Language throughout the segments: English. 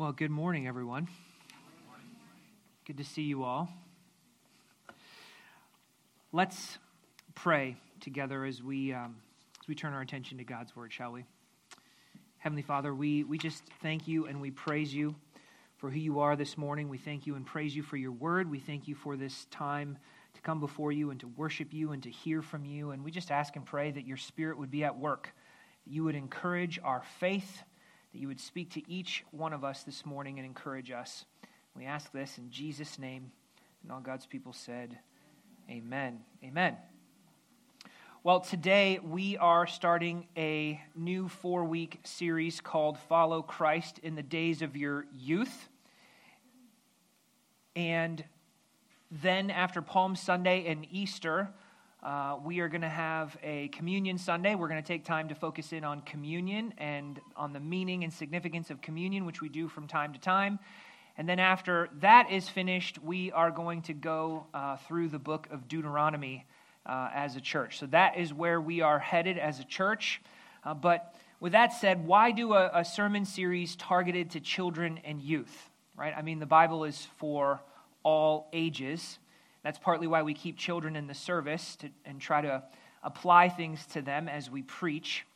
Well, good morning, everyone. Good to see you all. Let's pray together as we, um, as we turn our attention to God's word, shall we? Heavenly Father, we, we just thank you and we praise you for who you are this morning. We thank you and praise you for your word. We thank you for this time to come before you and to worship you and to hear from you. And we just ask and pray that your spirit would be at work, that you would encourage our faith that you would speak to each one of us this morning and encourage us. We ask this in Jesus' name. And all God's people said, Amen. Amen. Well, today we are starting a new four week series called Follow Christ in the Days of Your Youth. And then after Palm Sunday and Easter, uh, we are going to have a communion Sunday. We're going to take time to focus in on communion and on the meaning and significance of communion, which we do from time to time. And then after that is finished, we are going to go uh, through the book of Deuteronomy uh, as a church. So that is where we are headed as a church. Uh, but with that said, why do a, a sermon series targeted to children and youth? Right? I mean, the Bible is for all ages. That's partly why we keep children in the service to, and try to apply things to them as we preach.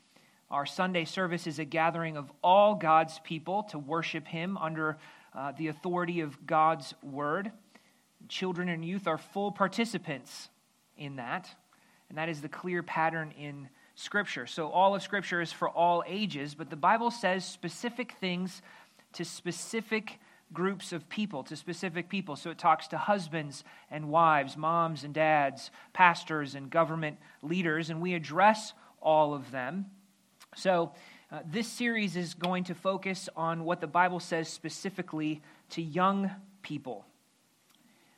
Our Sunday service is a gathering of all God's people to worship Him under uh, the authority of God's Word. Children and youth are full participants in that, and that is the clear pattern in Scripture. So, all of Scripture is for all ages, but the Bible says specific things to specific groups of people, to specific people. So it talks to husbands and wives, moms and dads, pastors and government leaders, and we address all of them. So uh, this series is going to focus on what the Bible says specifically to young people.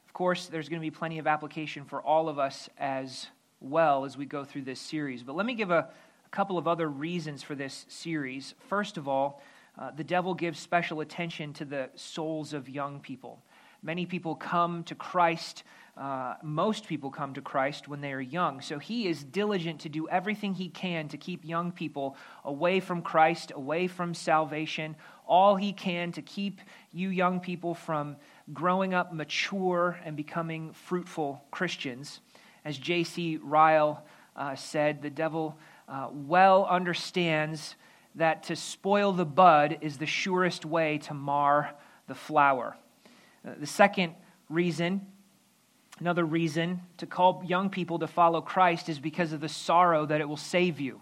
Of course, there's going to be plenty of application for all of us as well as we go through this series. But let me give a, a couple of other reasons for this series. First of all, uh, the devil gives special attention to the souls of young people. Many people come to Christ, uh, most people come to Christ when they are young. So he is diligent to do everything he can to keep young people away from Christ, away from salvation, all he can to keep you young people from growing up mature and becoming fruitful Christians. As J.C. Ryle uh, said, the devil uh, well understands that to spoil the bud is the surest way to mar the flower. Uh, the second reason, another reason to call young people to follow Christ is because of the sorrow that it will save you.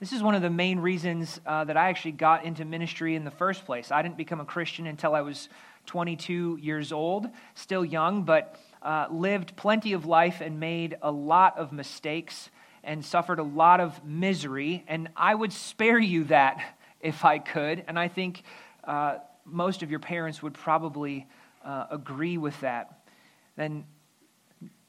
This is one of the main reasons uh, that I actually got into ministry in the first place. I didn't become a Christian until I was 22 years old, still young, but uh, lived plenty of life and made a lot of mistakes and suffered a lot of misery. And I would spare you that if I could. And I think uh, most of your parents would probably uh, agree with that. Then,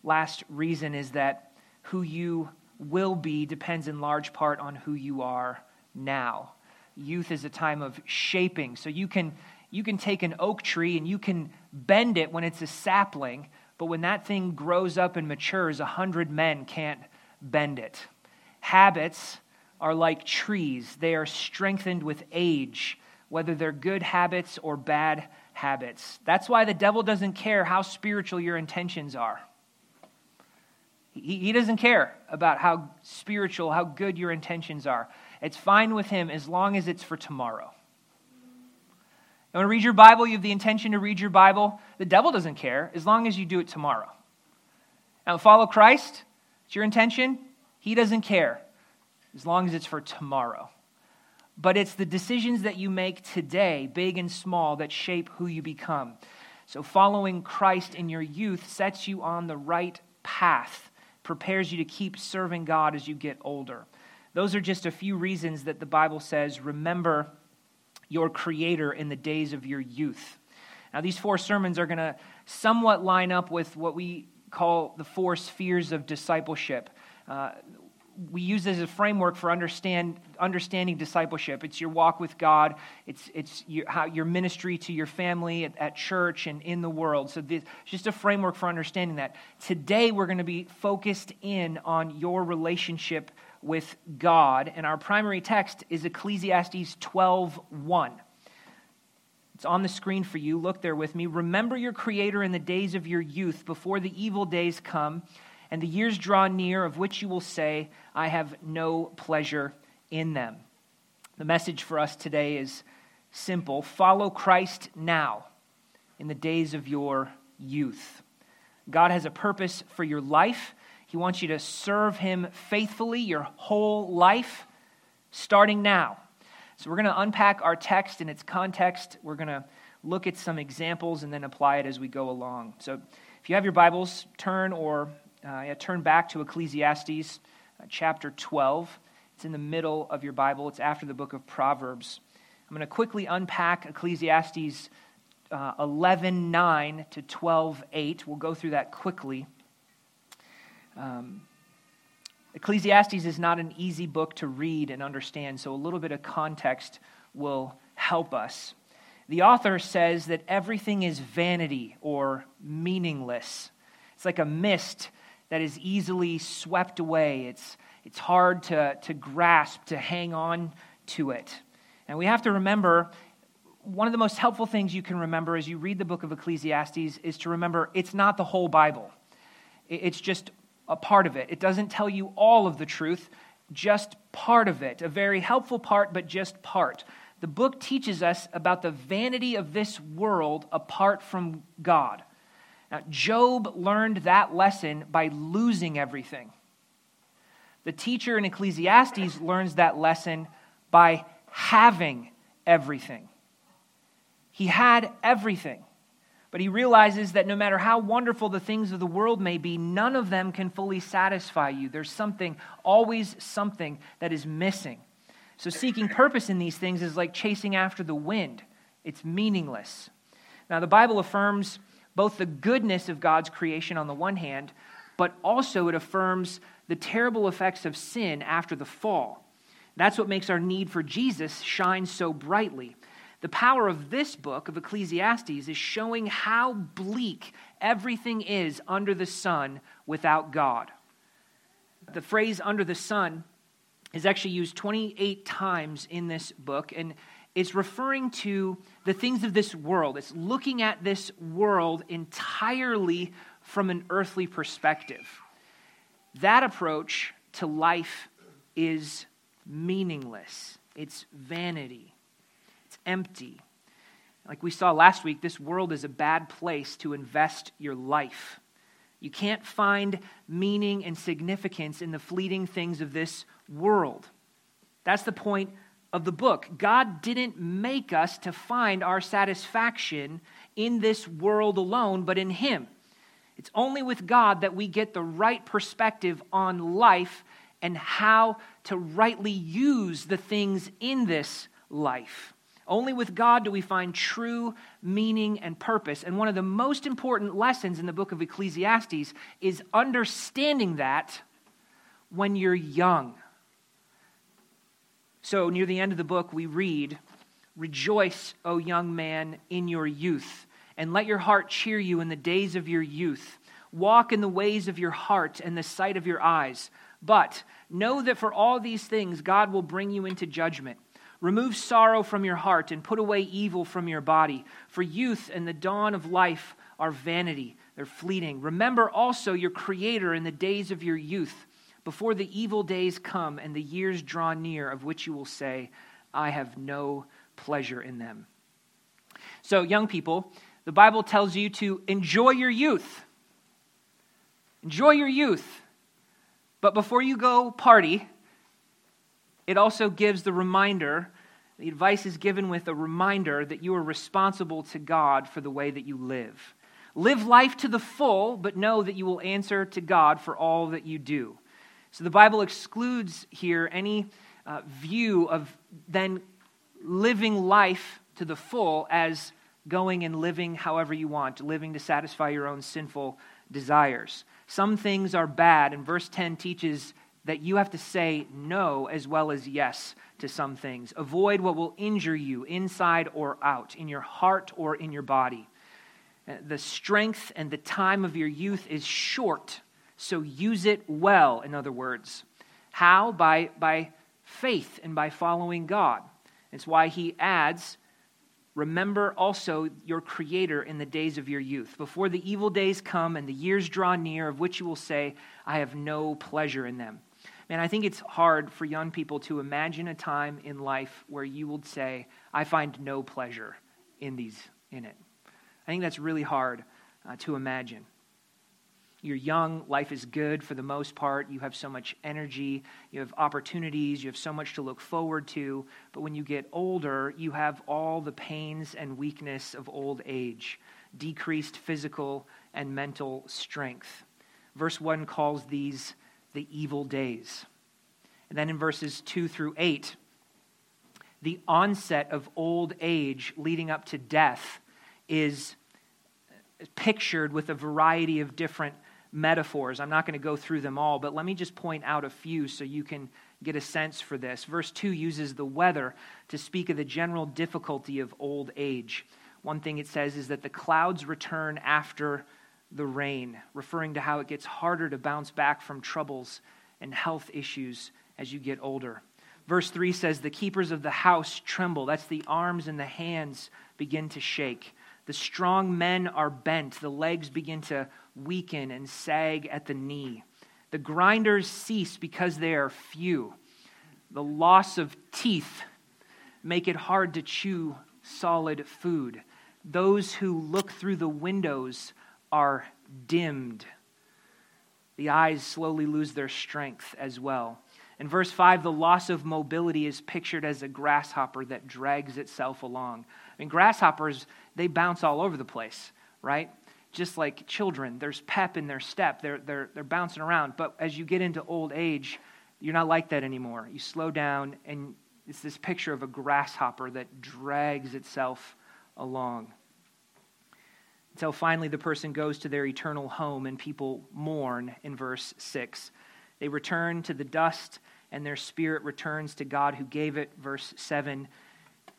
last reason is that who you will be depends in large part on who you are now. Youth is a time of shaping. So you can, you can take an oak tree and you can bend it when it's a sapling, but when that thing grows up and matures, a hundred men can't bend it. Habits are like trees, they are strengthened with age, whether they're good habits or bad habits. That's why the devil doesn't care how spiritual your intentions are. He, he doesn't care about how spiritual, how good your intentions are. It's fine with him as long as it's for tomorrow. You want to read your Bible? You have the intention to read your Bible. The devil doesn't care as long as you do it tomorrow. Now, follow Christ. It's your intention. He doesn't care as long as it's for tomorrow. But it's the decisions that you make today, big and small, that shape who you become. So, following Christ in your youth sets you on the right path, prepares you to keep serving God as you get older. Those are just a few reasons that the Bible says, remember your Creator in the days of your youth. Now, these four sermons are going to somewhat line up with what we call the four spheres of discipleship. Uh, we use this as a framework for understand, understanding discipleship. It's your walk with God, it's, it's your, how, your ministry to your family at, at church and in the world. So, this, just a framework for understanding that. Today, we're going to be focused in on your relationship with God, and our primary text is Ecclesiastes 12 1. It's on the screen for you. Look there with me. Remember your Creator in the days of your youth, before the evil days come and the years draw near, of which you will say, I have no pleasure in them. The message for us today is simple follow Christ now in the days of your youth. God has a purpose for your life. He wants you to serve Him faithfully your whole life, starting now. So, we're going to unpack our text in its context. We're going to look at some examples and then apply it as we go along. So, if you have your Bibles, turn or uh, yeah, turn back to Ecclesiastes uh, chapter 12. It's in the middle of your Bible, it's after the book of Proverbs. I'm going to quickly unpack Ecclesiastes uh, 11 9 to 12 8. We'll go through that quickly. Um, Ecclesiastes is not an easy book to read and understand, so a little bit of context will help us. The author says that everything is vanity or meaningless. It's like a mist that is easily swept away. It's, it's hard to, to grasp, to hang on to it. And we have to remember one of the most helpful things you can remember as you read the book of Ecclesiastes is to remember it's not the whole Bible, it's just a part of it. It doesn't tell you all of the truth, just part of it. A very helpful part, but just part. The book teaches us about the vanity of this world apart from God. Now, Job learned that lesson by losing everything. The teacher in Ecclesiastes learns that lesson by having everything. He had everything. But he realizes that no matter how wonderful the things of the world may be, none of them can fully satisfy you. There's something, always something, that is missing. So, seeking purpose in these things is like chasing after the wind, it's meaningless. Now, the Bible affirms both the goodness of God's creation on the one hand, but also it affirms the terrible effects of sin after the fall. That's what makes our need for Jesus shine so brightly. The power of this book of Ecclesiastes is showing how bleak everything is under the sun without God. The phrase under the sun is actually used 28 times in this book, and it's referring to the things of this world. It's looking at this world entirely from an earthly perspective. That approach to life is meaningless, it's vanity empty. Like we saw last week, this world is a bad place to invest your life. You can't find meaning and significance in the fleeting things of this world. That's the point of the book. God didn't make us to find our satisfaction in this world alone, but in Him. It's only with God that we get the right perspective on life and how to rightly use the things in this life. Only with God do we find true meaning and purpose. And one of the most important lessons in the book of Ecclesiastes is understanding that when you're young. So, near the end of the book, we read, Rejoice, O young man, in your youth, and let your heart cheer you in the days of your youth. Walk in the ways of your heart and the sight of your eyes. But know that for all these things, God will bring you into judgment. Remove sorrow from your heart and put away evil from your body. For youth and the dawn of life are vanity, they're fleeting. Remember also your Creator in the days of your youth, before the evil days come and the years draw near, of which you will say, I have no pleasure in them. So, young people, the Bible tells you to enjoy your youth. Enjoy your youth. But before you go party, it also gives the reminder, the advice is given with a reminder that you are responsible to God for the way that you live. Live life to the full, but know that you will answer to God for all that you do. So the Bible excludes here any uh, view of then living life to the full as going and living however you want, living to satisfy your own sinful desires. Some things are bad, and verse 10 teaches that you have to say no as well as yes to some things. Avoid what will injure you inside or out, in your heart or in your body. Uh, the strength and the time of your youth is short, so use it well, in other words. How? By, by faith and by following God. It's why he adds Remember also your Creator in the days of your youth, before the evil days come and the years draw near, of which you will say, I have no pleasure in them. Man, I think it's hard for young people to imagine a time in life where you would say, I find no pleasure in these in it. I think that's really hard uh, to imagine. You're young, life is good for the most part. You have so much energy, you have opportunities, you have so much to look forward to. But when you get older, you have all the pains and weakness of old age, decreased physical and mental strength. Verse 1 calls these the evil days. And then in verses 2 through 8, the onset of old age leading up to death is pictured with a variety of different metaphors. I'm not going to go through them all, but let me just point out a few so you can get a sense for this. Verse 2 uses the weather to speak of the general difficulty of old age. One thing it says is that the clouds return after the rain, referring to how it gets harder to bounce back from troubles and health issues as you get older. Verse 3 says, The keepers of the house tremble. That's the arms and the hands begin to shake. The strong men are bent. The legs begin to weaken and sag at the knee. The grinders cease because they are few. The loss of teeth make it hard to chew solid food. Those who look through the windows are dimmed. The eyes slowly lose their strength as well. In verse 5, the loss of mobility is pictured as a grasshopper that drags itself along. I mean, grasshoppers, they bounce all over the place, right? just like children. There's pep in their step, they're, they're, they're bouncing around. But as you get into old age, you're not like that anymore. You slow down, and it's this picture of a grasshopper that drags itself along. Until finally the person goes to their eternal home, and people mourn in verse 6. They return to the dust, and their spirit returns to God who gave it, verse 7.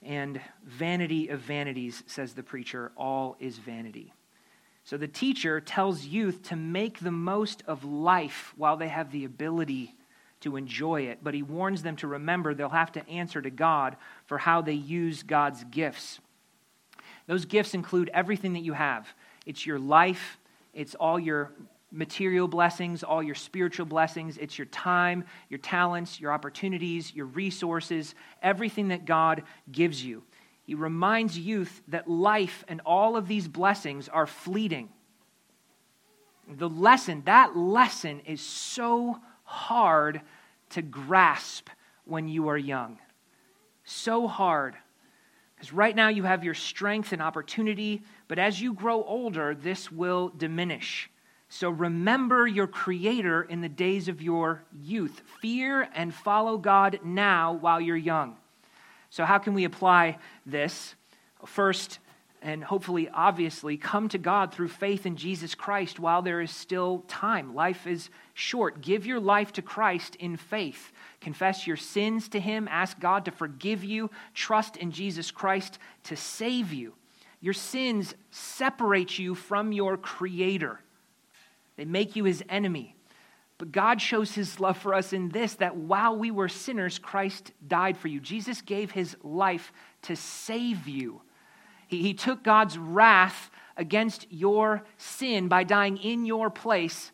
And vanity of vanities, says the preacher, all is vanity. So the teacher tells youth to make the most of life while they have the ability to enjoy it, but he warns them to remember they'll have to answer to God for how they use God's gifts. Those gifts include everything that you have it's your life, it's all your material blessings, all your spiritual blessings, it's your time, your talents, your opportunities, your resources, everything that God gives you. He reminds youth that life and all of these blessings are fleeting. The lesson, that lesson is so hard to grasp when you are young. So hard. Because right now you have your strength and opportunity, but as you grow older, this will diminish. So remember your Creator in the days of your youth. Fear and follow God now while you're young. So, how can we apply this? First, and hopefully, obviously, come to God through faith in Jesus Christ while there is still time. Life is short. Give your life to Christ in faith. Confess your sins to Him. Ask God to forgive you. Trust in Jesus Christ to save you. Your sins separate you from your Creator, they make you His enemy. But God shows his love for us in this that while we were sinners, Christ died for you. Jesus gave his life to save you. He, he took God's wrath against your sin by dying in your place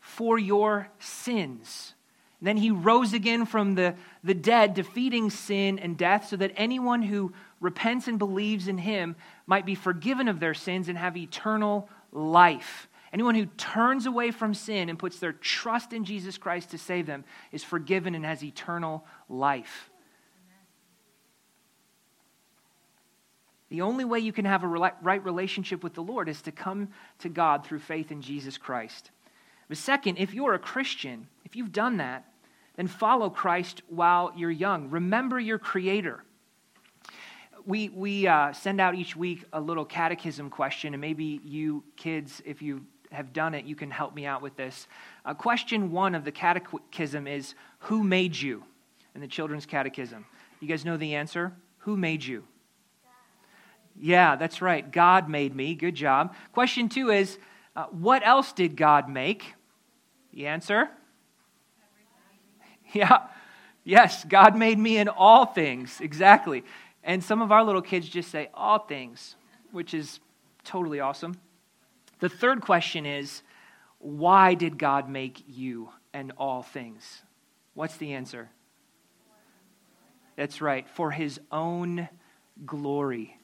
for your sins. And then he rose again from the, the dead, defeating sin and death, so that anyone who repents and believes in him might be forgiven of their sins and have eternal life. Anyone who turns away from sin and puts their trust in Jesus Christ to save them is forgiven and has eternal life. The only way you can have a right relationship with the Lord is to come to God through faith in Jesus Christ. But second, if you're a Christian, if you've done that, then follow Christ while you're young. Remember your Creator. We, we uh, send out each week a little catechism question, and maybe you kids, if you have done it, you can help me out with this. Uh, question one of the catechism is Who made you? In the children's catechism. You guys know the answer? Who made you? Yeah, that's right. God made me. Good job. Question two is uh, What else did God make? The answer? Yeah. Yes, God made me in all things. Exactly. And some of our little kids just say all things, which is totally awesome. The third question is why did God make you and all things? What's the answer? That's right, for his own glory.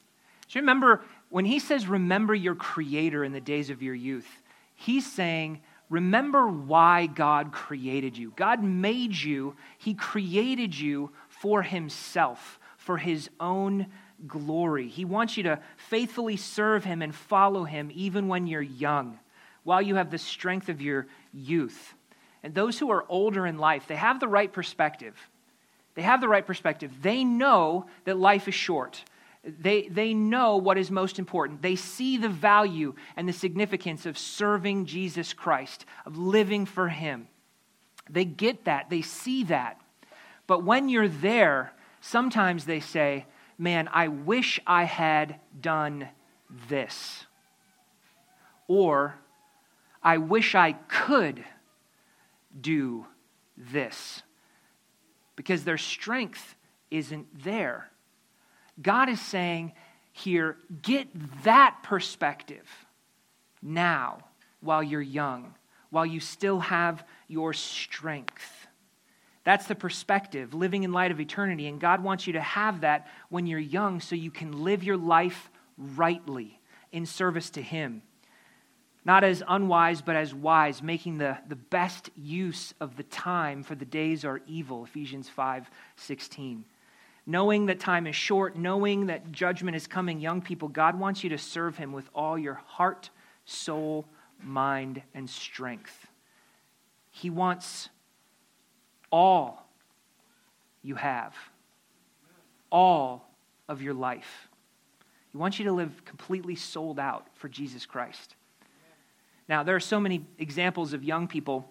So remember, when he says, remember your creator in the days of your youth, he's saying, remember why God created you. God made you, he created you for himself, for his own glory. He wants you to faithfully serve him and follow him even when you're young, while you have the strength of your youth. And those who are older in life, they have the right perspective. They have the right perspective. They know that life is short. They, they know what is most important. They see the value and the significance of serving Jesus Christ, of living for Him. They get that, they see that. But when you're there, sometimes they say, Man, I wish I had done this. Or, I wish I could do this. Because their strength isn't there. God is saying here, get that perspective now while you're young, while you still have your strength. That's the perspective, living in light of eternity. And God wants you to have that when you're young so you can live your life rightly in service to Him. Not as unwise, but as wise, making the, the best use of the time, for the days are evil. Ephesians 5 16 knowing that time is short, knowing that judgment is coming, young people, God wants you to serve Him with all your heart, soul, mind, and strength. He wants all you have, all of your life. He wants you to live completely sold out for Jesus Christ. Now, there are so many examples of young people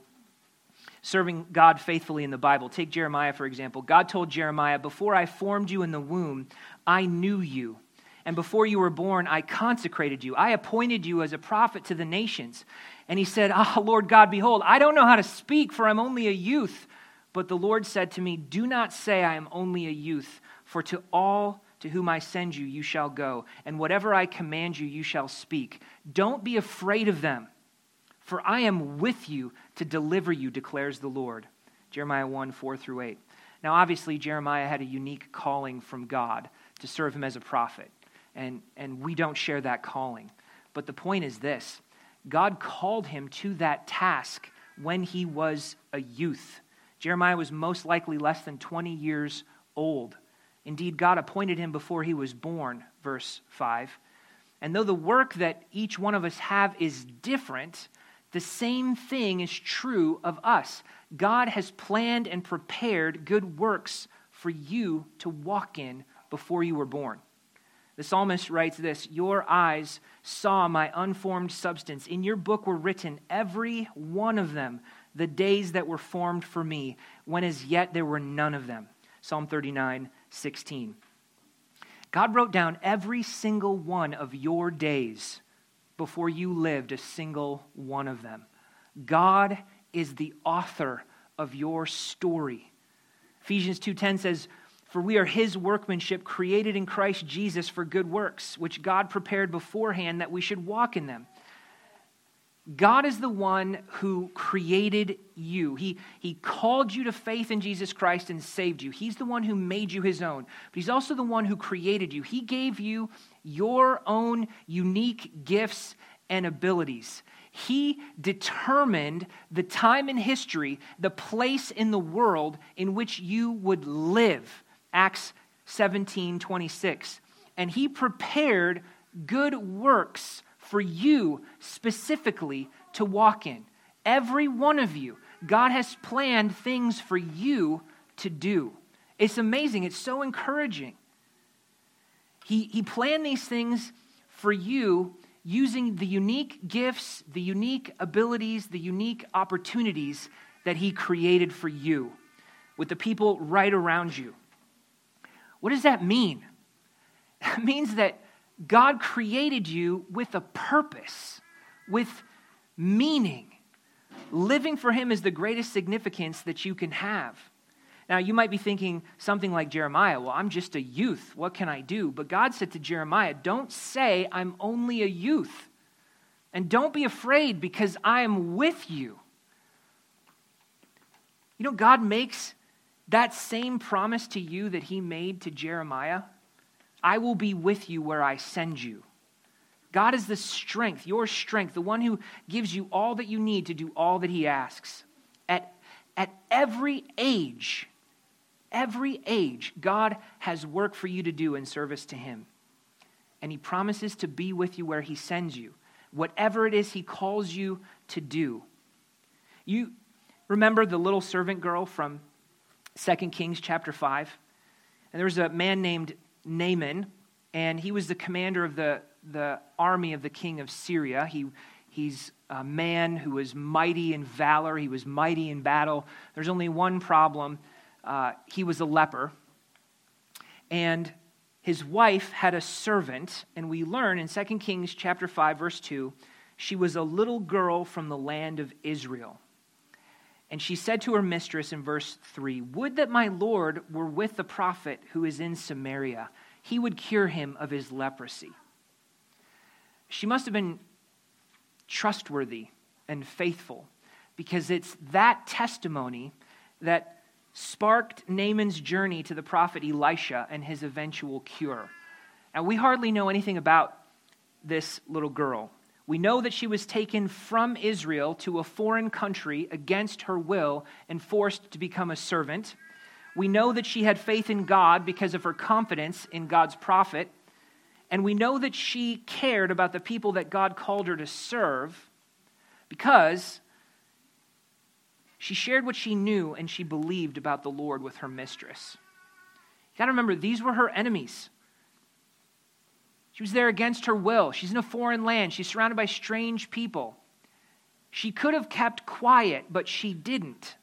serving God faithfully in the Bible. Take Jeremiah, for example. God told Jeremiah, Before I formed you in the womb, I knew you. And before you were born, I consecrated you. I appointed you as a prophet to the nations. And he said, Ah, oh, Lord God, behold, I don't know how to speak, for I'm only a youth. But the Lord said to me, Do not say I am only a youth, for to all to whom I send you, you shall go, and whatever I command you, you shall speak. Don't be afraid of them for I am with you to deliver you, declares the Lord. Jeremiah 1 4 through 8. Now, obviously, Jeremiah had a unique calling from God to serve him as a prophet, and, and we don't share that calling. But the point is this God called him to that task when he was a youth. Jeremiah was most likely less than 20 years old. Indeed, God appointed him before he was born, verse 5. And though the work that each one of us have is different, the same thing is true of us. God has planned and prepared good works for you to walk in before you were born. The psalmist writes this Your eyes saw my unformed substance. In your book were written, every one of them, the days that were formed for me, when as yet there were none of them. Psalm 39, 16. God wrote down every single one of your days before you lived a single one of them. God is the author of your story. Ephesians 2:10 says, "For we are his workmanship created in Christ Jesus for good works, which God prepared beforehand that we should walk in them." God is the one who created you. He, he called you to faith in Jesus Christ and saved you. He's the one who made you his own. But he's also the one who created you. He gave you your own unique gifts and abilities. He determined the time in history, the place in the world in which you would live. Acts 17 26. And he prepared good works for you specifically to walk in. Every one of you, God has planned things for you to do. It's amazing. It's so encouraging. He, he planned these things for you using the unique gifts, the unique abilities, the unique opportunities that He created for you with the people right around you. What does that mean? It means that God created you with a purpose, with meaning. Living for Him is the greatest significance that you can have. Now, you might be thinking something like Jeremiah, well, I'm just a youth. What can I do? But God said to Jeremiah, don't say I'm only a youth. And don't be afraid because I am with you. You know, God makes that same promise to you that he made to Jeremiah I will be with you where I send you. God is the strength, your strength, the one who gives you all that you need to do all that he asks. At, at every age, every age, God has work for you to do in service to him. And he promises to be with you where he sends you, whatever it is he calls you to do. You remember the little servant girl from 2 Kings chapter 5. And there was a man named Naaman, and he was the commander of the, the army of the king of Syria. He, he's a man who was mighty in valor, he was mighty in battle. There's only one problem uh, he was a leper. And his wife had a servant, and we learn in 2 Kings chapter 5, verse 2, she was a little girl from the land of Israel. And she said to her mistress in verse 3 Would that my Lord were with the prophet who is in Samaria. He would cure him of his leprosy. She must have been trustworthy and faithful because it's that testimony that sparked Naaman's journey to the prophet Elisha and his eventual cure. And we hardly know anything about this little girl. We know that she was taken from Israel to a foreign country against her will and forced to become a servant. We know that she had faith in God because of her confidence in God's prophet. And we know that she cared about the people that God called her to serve because she shared what she knew and she believed about the Lord with her mistress. You got to remember, these were her enemies. She was there against her will. She's in a foreign land. She's surrounded by strange people. She could have kept quiet, but she didn't.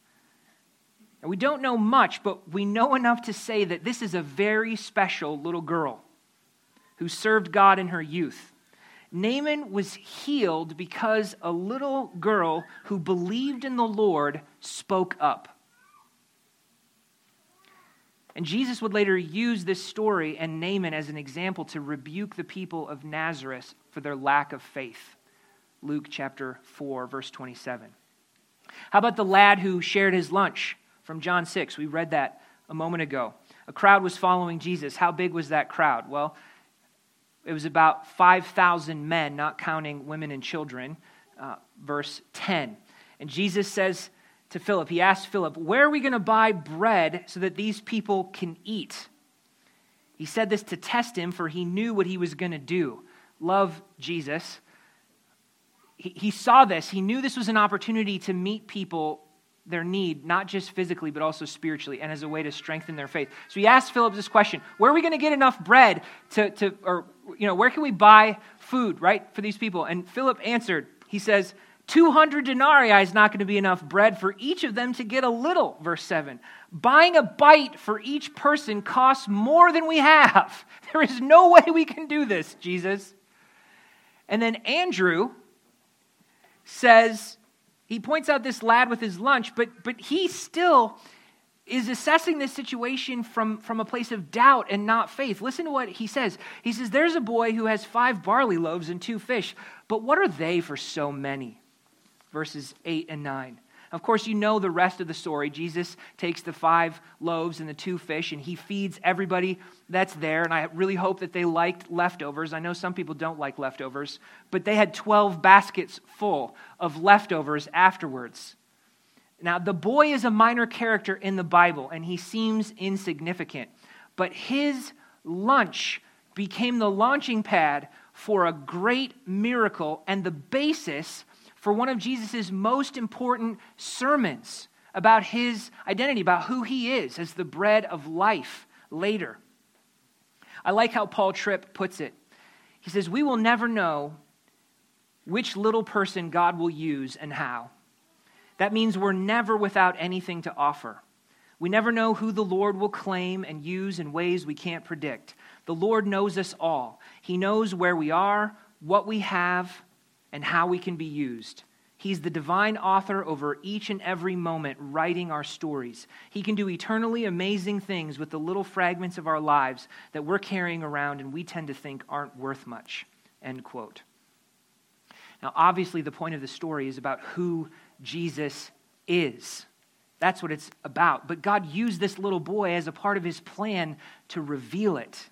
And we don't know much, but we know enough to say that this is a very special little girl who served God in her youth. Naaman was healed because a little girl who believed in the Lord spoke up. And Jesus would later use this story and Naaman as an example to rebuke the people of Nazareth for their lack of faith. Luke chapter 4, verse 27. How about the lad who shared his lunch from John 6? We read that a moment ago. A crowd was following Jesus. How big was that crowd? Well, it was about 5,000 men, not counting women and children. Uh, verse 10. And Jesus says to Philip. He asked Philip, Where are we going to buy bread so that these people can eat? He said this to test him, for he knew what he was going to do. Love Jesus. He, he saw this. He knew this was an opportunity to meet people their need, not just physically, but also spiritually, and as a way to strengthen their faith. So he asked Philip this question Where are we going to get enough bread to, to, or, you know, where can we buy food, right, for these people? And Philip answered, He says, 200 denarii is not going to be enough bread for each of them to get a little, verse 7. Buying a bite for each person costs more than we have. There is no way we can do this, Jesus. And then Andrew says, he points out this lad with his lunch, but, but he still is assessing this situation from, from a place of doubt and not faith. Listen to what he says. He says, There's a boy who has five barley loaves and two fish, but what are they for so many? Verses 8 and 9. Of course, you know the rest of the story. Jesus takes the five loaves and the two fish, and he feeds everybody that's there. And I really hope that they liked leftovers. I know some people don't like leftovers, but they had 12 baskets full of leftovers afterwards. Now, the boy is a minor character in the Bible, and he seems insignificant, but his lunch became the launching pad for a great miracle and the basis for one of Jesus' most important sermons about his identity, about who he is as the bread of life later. I like how Paul Tripp puts it. He says, We will never know which little person God will use and how. That means we're never without anything to offer. We never know who the Lord will claim and use in ways we can't predict. The Lord knows us all. He knows where we are, what we have, and how we can be used. He's the divine author over each and every moment, writing our stories. He can do eternally amazing things with the little fragments of our lives that we're carrying around and we tend to think aren't worth much. End quote. Now, obviously, the point of the story is about who Jesus is. That's what it's about. But God used this little boy as a part of his plan to reveal it.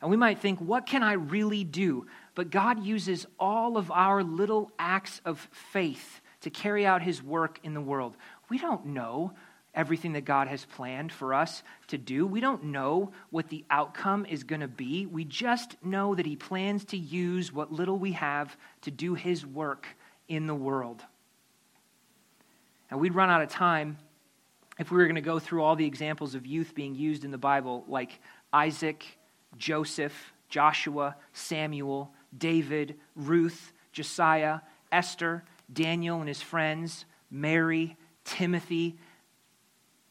And we might think, what can I really do? But God uses all of our little acts of faith to carry out his work in the world. We don't know everything that God has planned for us to do. We don't know what the outcome is going to be. We just know that he plans to use what little we have to do his work in the world. And we'd run out of time if we were going to go through all the examples of youth being used in the Bible, like Isaac, Joseph, Joshua, Samuel, David, Ruth, Josiah, Esther, Daniel and his friends, Mary, Timothy.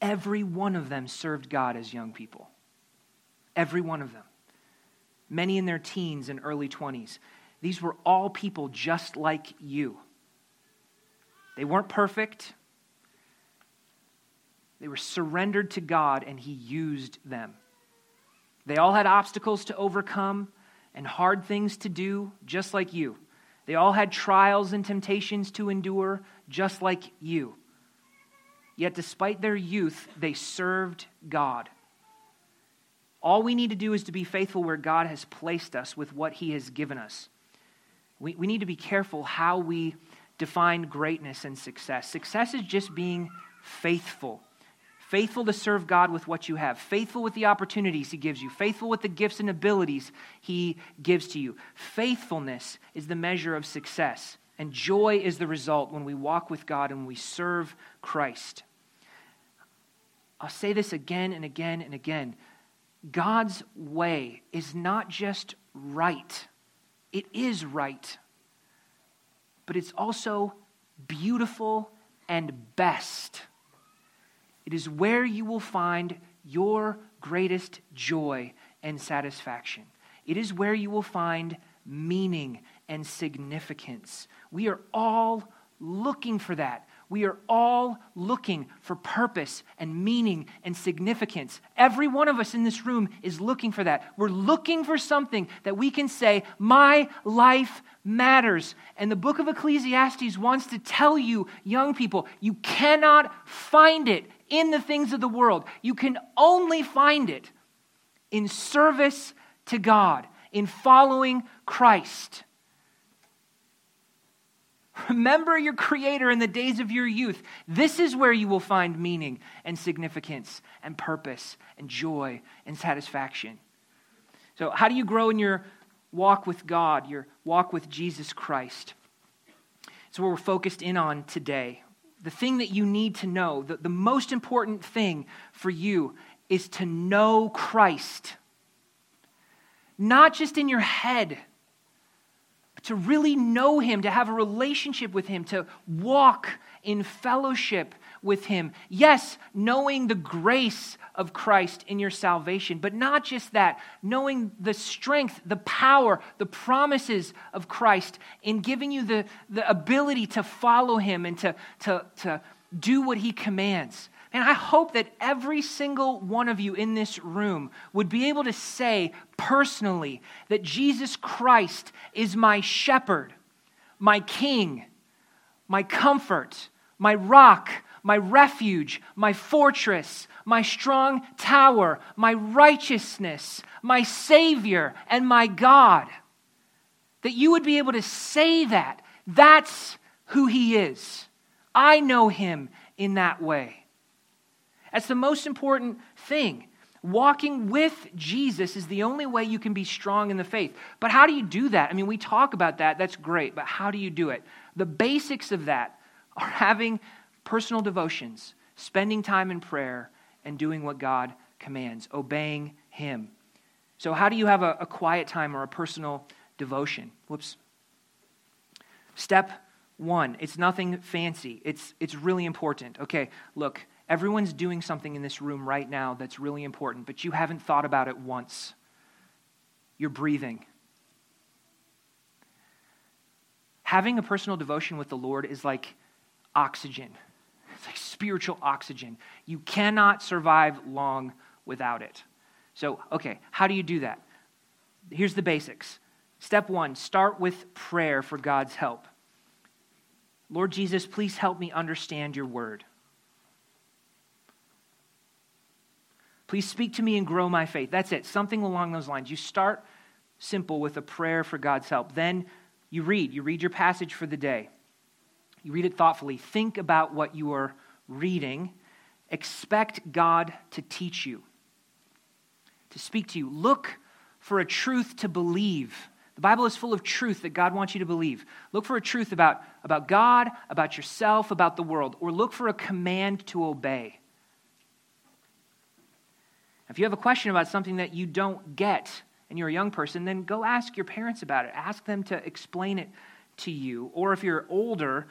Every one of them served God as young people. Every one of them. Many in their teens and early 20s. These were all people just like you. They weren't perfect. They were surrendered to God, and He used them. They all had obstacles to overcome and hard things to do, just like you. They all had trials and temptations to endure, just like you. Yet, despite their youth, they served God. All we need to do is to be faithful where God has placed us with what He has given us. We, we need to be careful how we define greatness and success. Success is just being faithful faithful to serve God with what you have, faithful with the opportunities He gives you, faithful with the gifts and abilities He gives to you. Faithfulness is the measure of success, and joy is the result when we walk with God and we serve Christ. I'll say this again and again and again. God's way is not just right, it is right, but it's also beautiful and best. It is where you will find your greatest joy and satisfaction. It is where you will find meaning and significance. We are all looking for that. We are all looking for purpose and meaning and significance. Every one of us in this room is looking for that. We're looking for something that we can say, My life matters. And the book of Ecclesiastes wants to tell you, young people, you cannot find it in the things of the world. You can only find it in service to God, in following Christ. Remember your Creator in the days of your youth. This is where you will find meaning and significance and purpose and joy and satisfaction. So, how do you grow in your walk with God, your walk with Jesus Christ? It's what we're focused in on today the thing that you need to know, the, the most important thing for you is to know Christ. Not just in your head, but to really know Him, to have a relationship with Him, to walk in fellowship with Him. Yes, knowing the grace of Christ in your salvation, but not just that, knowing the strength, the power, the promises of Christ in giving you the, the ability to follow Him and to, to, to do what He commands. And I hope that every single one of you in this room would be able to say personally that Jesus Christ is my shepherd, my king, my comfort, my rock, my refuge, my fortress, my strong tower, my righteousness, my Savior, and my God. That you would be able to say that. That's who He is. I know Him in that way. That's the most important thing. Walking with Jesus is the only way you can be strong in the faith. But how do you do that? I mean, we talk about that, that's great, but how do you do it? The basics of that are having personal devotions, spending time in prayer, and doing what God commands, obeying Him. So, how do you have a, a quiet time or a personal devotion? Whoops. Step one it's nothing fancy, it's, it's really important. Okay, look, everyone's doing something in this room right now that's really important, but you haven't thought about it once. You're breathing. having a personal devotion with the Lord is like oxygen. Spiritual oxygen. You cannot survive long without it. So, okay, how do you do that? Here's the basics. Step one start with prayer for God's help. Lord Jesus, please help me understand your word. Please speak to me and grow my faith. That's it. Something along those lines. You start simple with a prayer for God's help. Then you read. You read your passage for the day. You read it thoughtfully. Think about what you are reading. Expect God to teach you, to speak to you. Look for a truth to believe. The Bible is full of truth that God wants you to believe. Look for a truth about, about God, about yourself, about the world, or look for a command to obey. If you have a question about something that you don't get and you're a young person, then go ask your parents about it. Ask them to explain it to you. Or if you're older,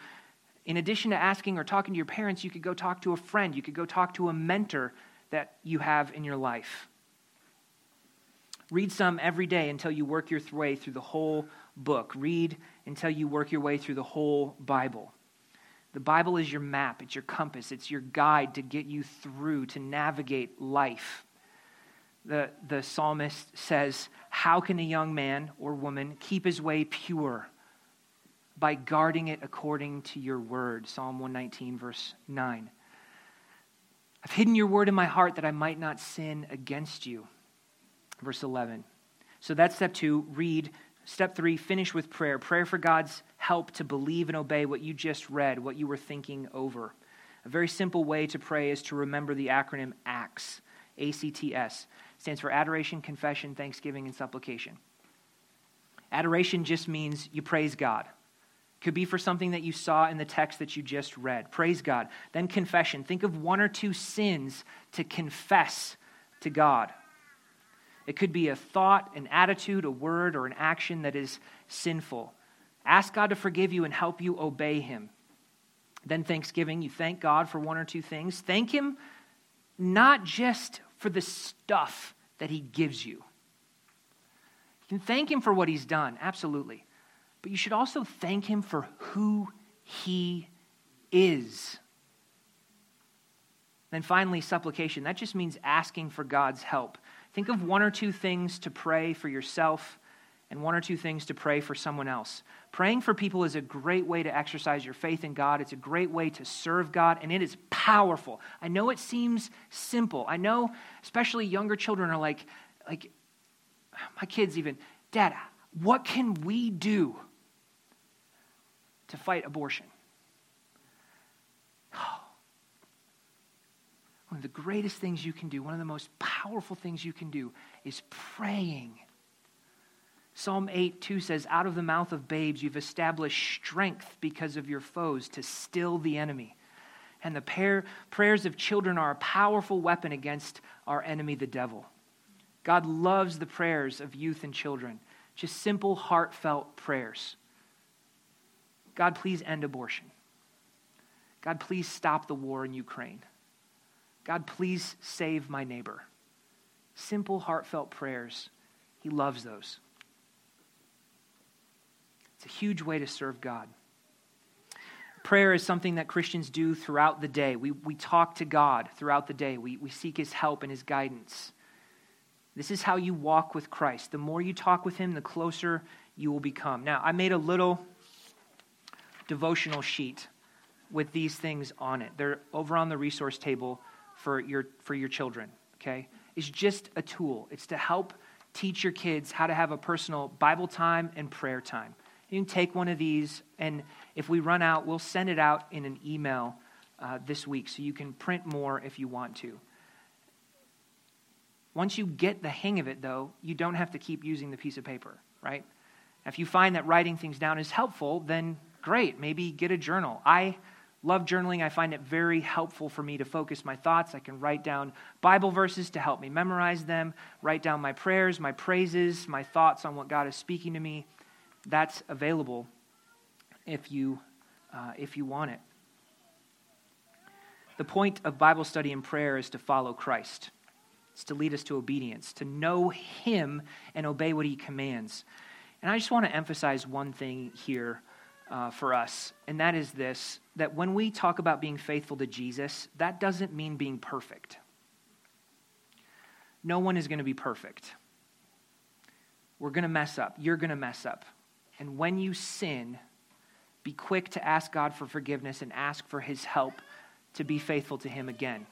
in addition to asking or talking to your parents, you could go talk to a friend. You could go talk to a mentor that you have in your life. Read some every day until you work your way through the whole book. Read until you work your way through the whole Bible. The Bible is your map, it's your compass, it's your guide to get you through, to navigate life the, the psalmist says, How can a young man or woman keep his way pure? By guarding it according to your word. Psalm 119, verse 9. I've hidden your word in my heart that I might not sin against you. Verse 11. So that's step two read. Step three, finish with prayer. Prayer for God's help to believe and obey what you just read, what you were thinking over. A very simple way to pray is to remember the acronym ACTS. A C T S stands for adoration, confession, thanksgiving, and supplication. Adoration just means you praise God. Could be for something that you saw in the text that you just read. Praise God. Then confession. Think of one or two sins to confess to God. It could be a thought, an attitude, a word, or an action that is sinful. Ask God to forgive you and help you obey Him. Then thanksgiving. You thank God for one or two things. Thank Him not just for the stuff that he gives you. You can thank him for what he's done, absolutely. But you should also thank him for who he is. Then finally, supplication. That just means asking for God's help. Think of one or two things to pray for yourself and one or two things to pray for someone else. Praying for people is a great way to exercise your faith in God. It's a great way to serve God, and it is powerful. I know it seems simple. I know, especially younger children are like, like my kids even, Dad, what can we do to fight abortion? Oh, one of the greatest things you can do, one of the most powerful things you can do, is praying Psalm 8 2 says, Out of the mouth of babes you've established strength because of your foes to still the enemy. And the prayer, prayers of children are a powerful weapon against our enemy, the devil. God loves the prayers of youth and children, just simple, heartfelt prayers. God, please end abortion. God, please stop the war in Ukraine. God, please save my neighbor. Simple, heartfelt prayers. He loves those. It's a huge way to serve God. Prayer is something that Christians do throughout the day. We, we talk to God throughout the day, we, we seek His help and His guidance. This is how you walk with Christ. The more you talk with Him, the closer you will become. Now, I made a little devotional sheet with these things on it. They're over on the resource table for your, for your children, okay? It's just a tool. It's to help teach your kids how to have a personal Bible time and prayer time. You can take one of these, and if we run out, we'll send it out in an email uh, this week so you can print more if you want to. Once you get the hang of it, though, you don't have to keep using the piece of paper, right? If you find that writing things down is helpful, then great. Maybe get a journal. I love journaling. I find it very helpful for me to focus my thoughts. I can write down Bible verses to help me memorize them, write down my prayers, my praises, my thoughts on what God is speaking to me that's available if you, uh, if you want it. The point of Bible study and prayer is to follow Christ. It's to lead us to obedience, to know Him and obey what He commands. And I just want to emphasize one thing here. Uh, for us, and that is this that when we talk about being faithful to Jesus, that doesn't mean being perfect. No one is going to be perfect. We're going to mess up. You're going to mess up. And when you sin, be quick to ask God for forgiveness and ask for his help to be faithful to him again.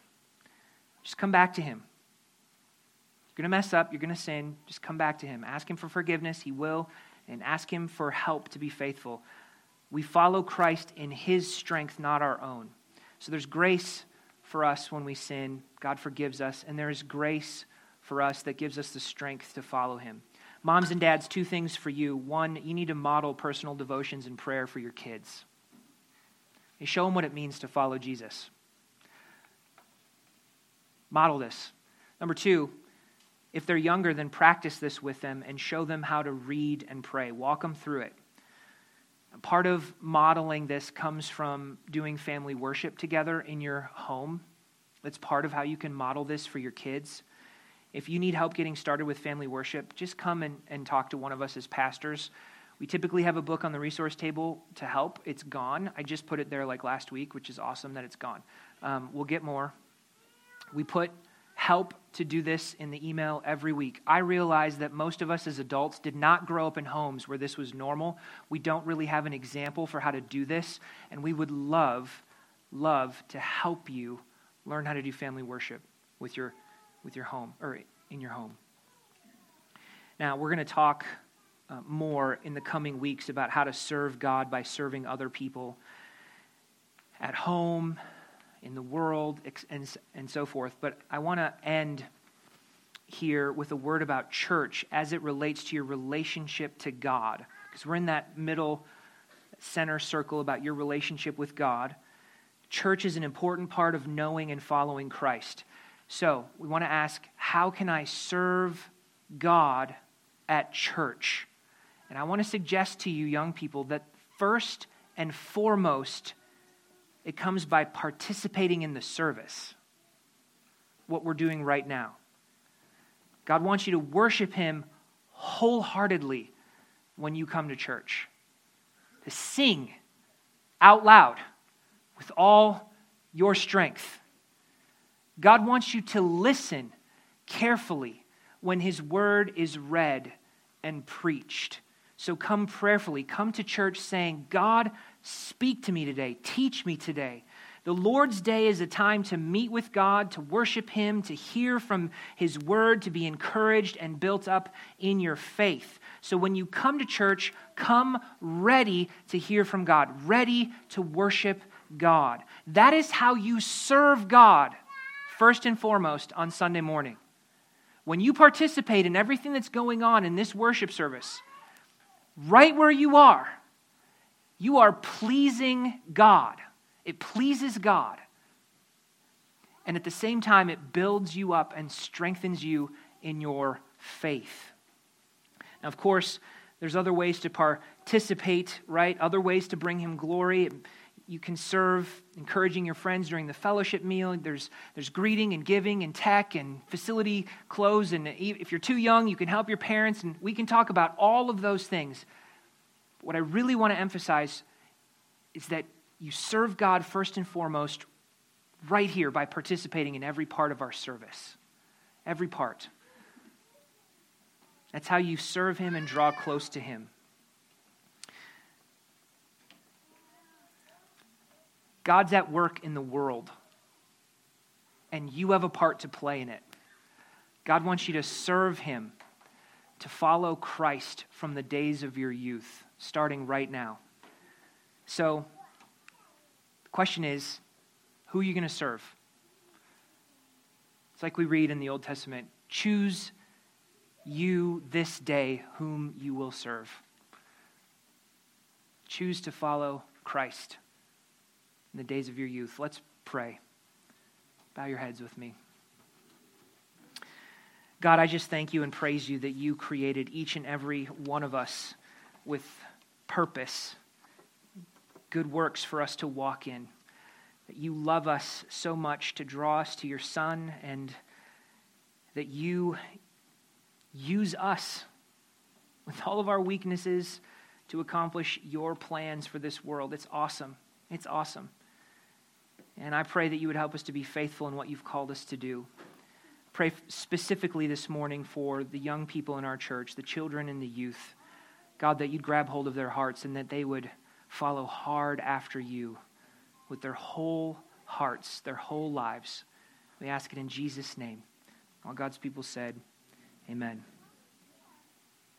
Just come back to him. You're going to mess up. You're going to sin. Just come back to him. Ask him for forgiveness. He will. And ask him for help to be faithful. We follow Christ in his strength, not our own. So there's grace for us when we sin. God forgives us. And there is grace for us that gives us the strength to follow him. Moms and dads, two things for you. One, you need to model personal devotions and prayer for your kids. You show them what it means to follow Jesus. Model this. Number two, if they're younger, then practice this with them and show them how to read and pray. Walk them through it. Part of modeling this comes from doing family worship together in your home. That's part of how you can model this for your kids. If you need help getting started with family worship, just come and, and talk to one of us as pastors. We typically have a book on the resource table to help. It's gone. I just put it there like last week, which is awesome that it's gone. Um, we'll get more. We put help to do this in the email every week. I realize that most of us as adults did not grow up in homes where this was normal. We don't really have an example for how to do this, and we would love, love to help you learn how to do family worship with your, with your home or in your home. Now, we're going to talk uh, more in the coming weeks about how to serve God by serving other people at home in the world, and, and so forth. But I want to end here with a word about church as it relates to your relationship to God. Because we're in that middle center circle about your relationship with God. Church is an important part of knowing and following Christ. So we want to ask how can I serve God at church? And I want to suggest to you, young people, that first and foremost, it comes by participating in the service, what we're doing right now. God wants you to worship Him wholeheartedly when you come to church, to sing out loud with all your strength. God wants you to listen carefully when His word is read and preached. So come prayerfully. Come to church saying, God, Speak to me today. Teach me today. The Lord's Day is a time to meet with God, to worship Him, to hear from His Word, to be encouraged and built up in your faith. So when you come to church, come ready to hear from God, ready to worship God. That is how you serve God, first and foremost, on Sunday morning. When you participate in everything that's going on in this worship service, right where you are, you are pleasing God. It pleases God. And at the same time, it builds you up and strengthens you in your faith. Now, of course, there's other ways to participate, right? Other ways to bring Him glory. You can serve encouraging your friends during the fellowship meal. There's, there's greeting and giving and tech and facility clothes. And if you're too young, you can help your parents. And we can talk about all of those things what I really want to emphasize is that you serve God first and foremost right here by participating in every part of our service. Every part. That's how you serve Him and draw close to Him. God's at work in the world, and you have a part to play in it. God wants you to serve Him, to follow Christ from the days of your youth starting right now. So, the question is who are you going to serve? It's like we read in the Old Testament choose you this day whom you will serve. Choose to follow Christ in the days of your youth. Let's pray. Bow your heads with me. God, I just thank you and praise you that you created each and every one of us with purpose, good works for us to walk in. That you love us so much to draw us to your Son, and that you use us with all of our weaknesses, to accomplish your plans for this world. It's awesome. It's awesome. And I pray that you would help us to be faithful in what you've called us to do. Pray specifically this morning for the young people in our church, the children and the youth. God, that you'd grab hold of their hearts and that they would follow hard after you with their whole hearts, their whole lives. We ask it in Jesus' name. All God's people said, Amen.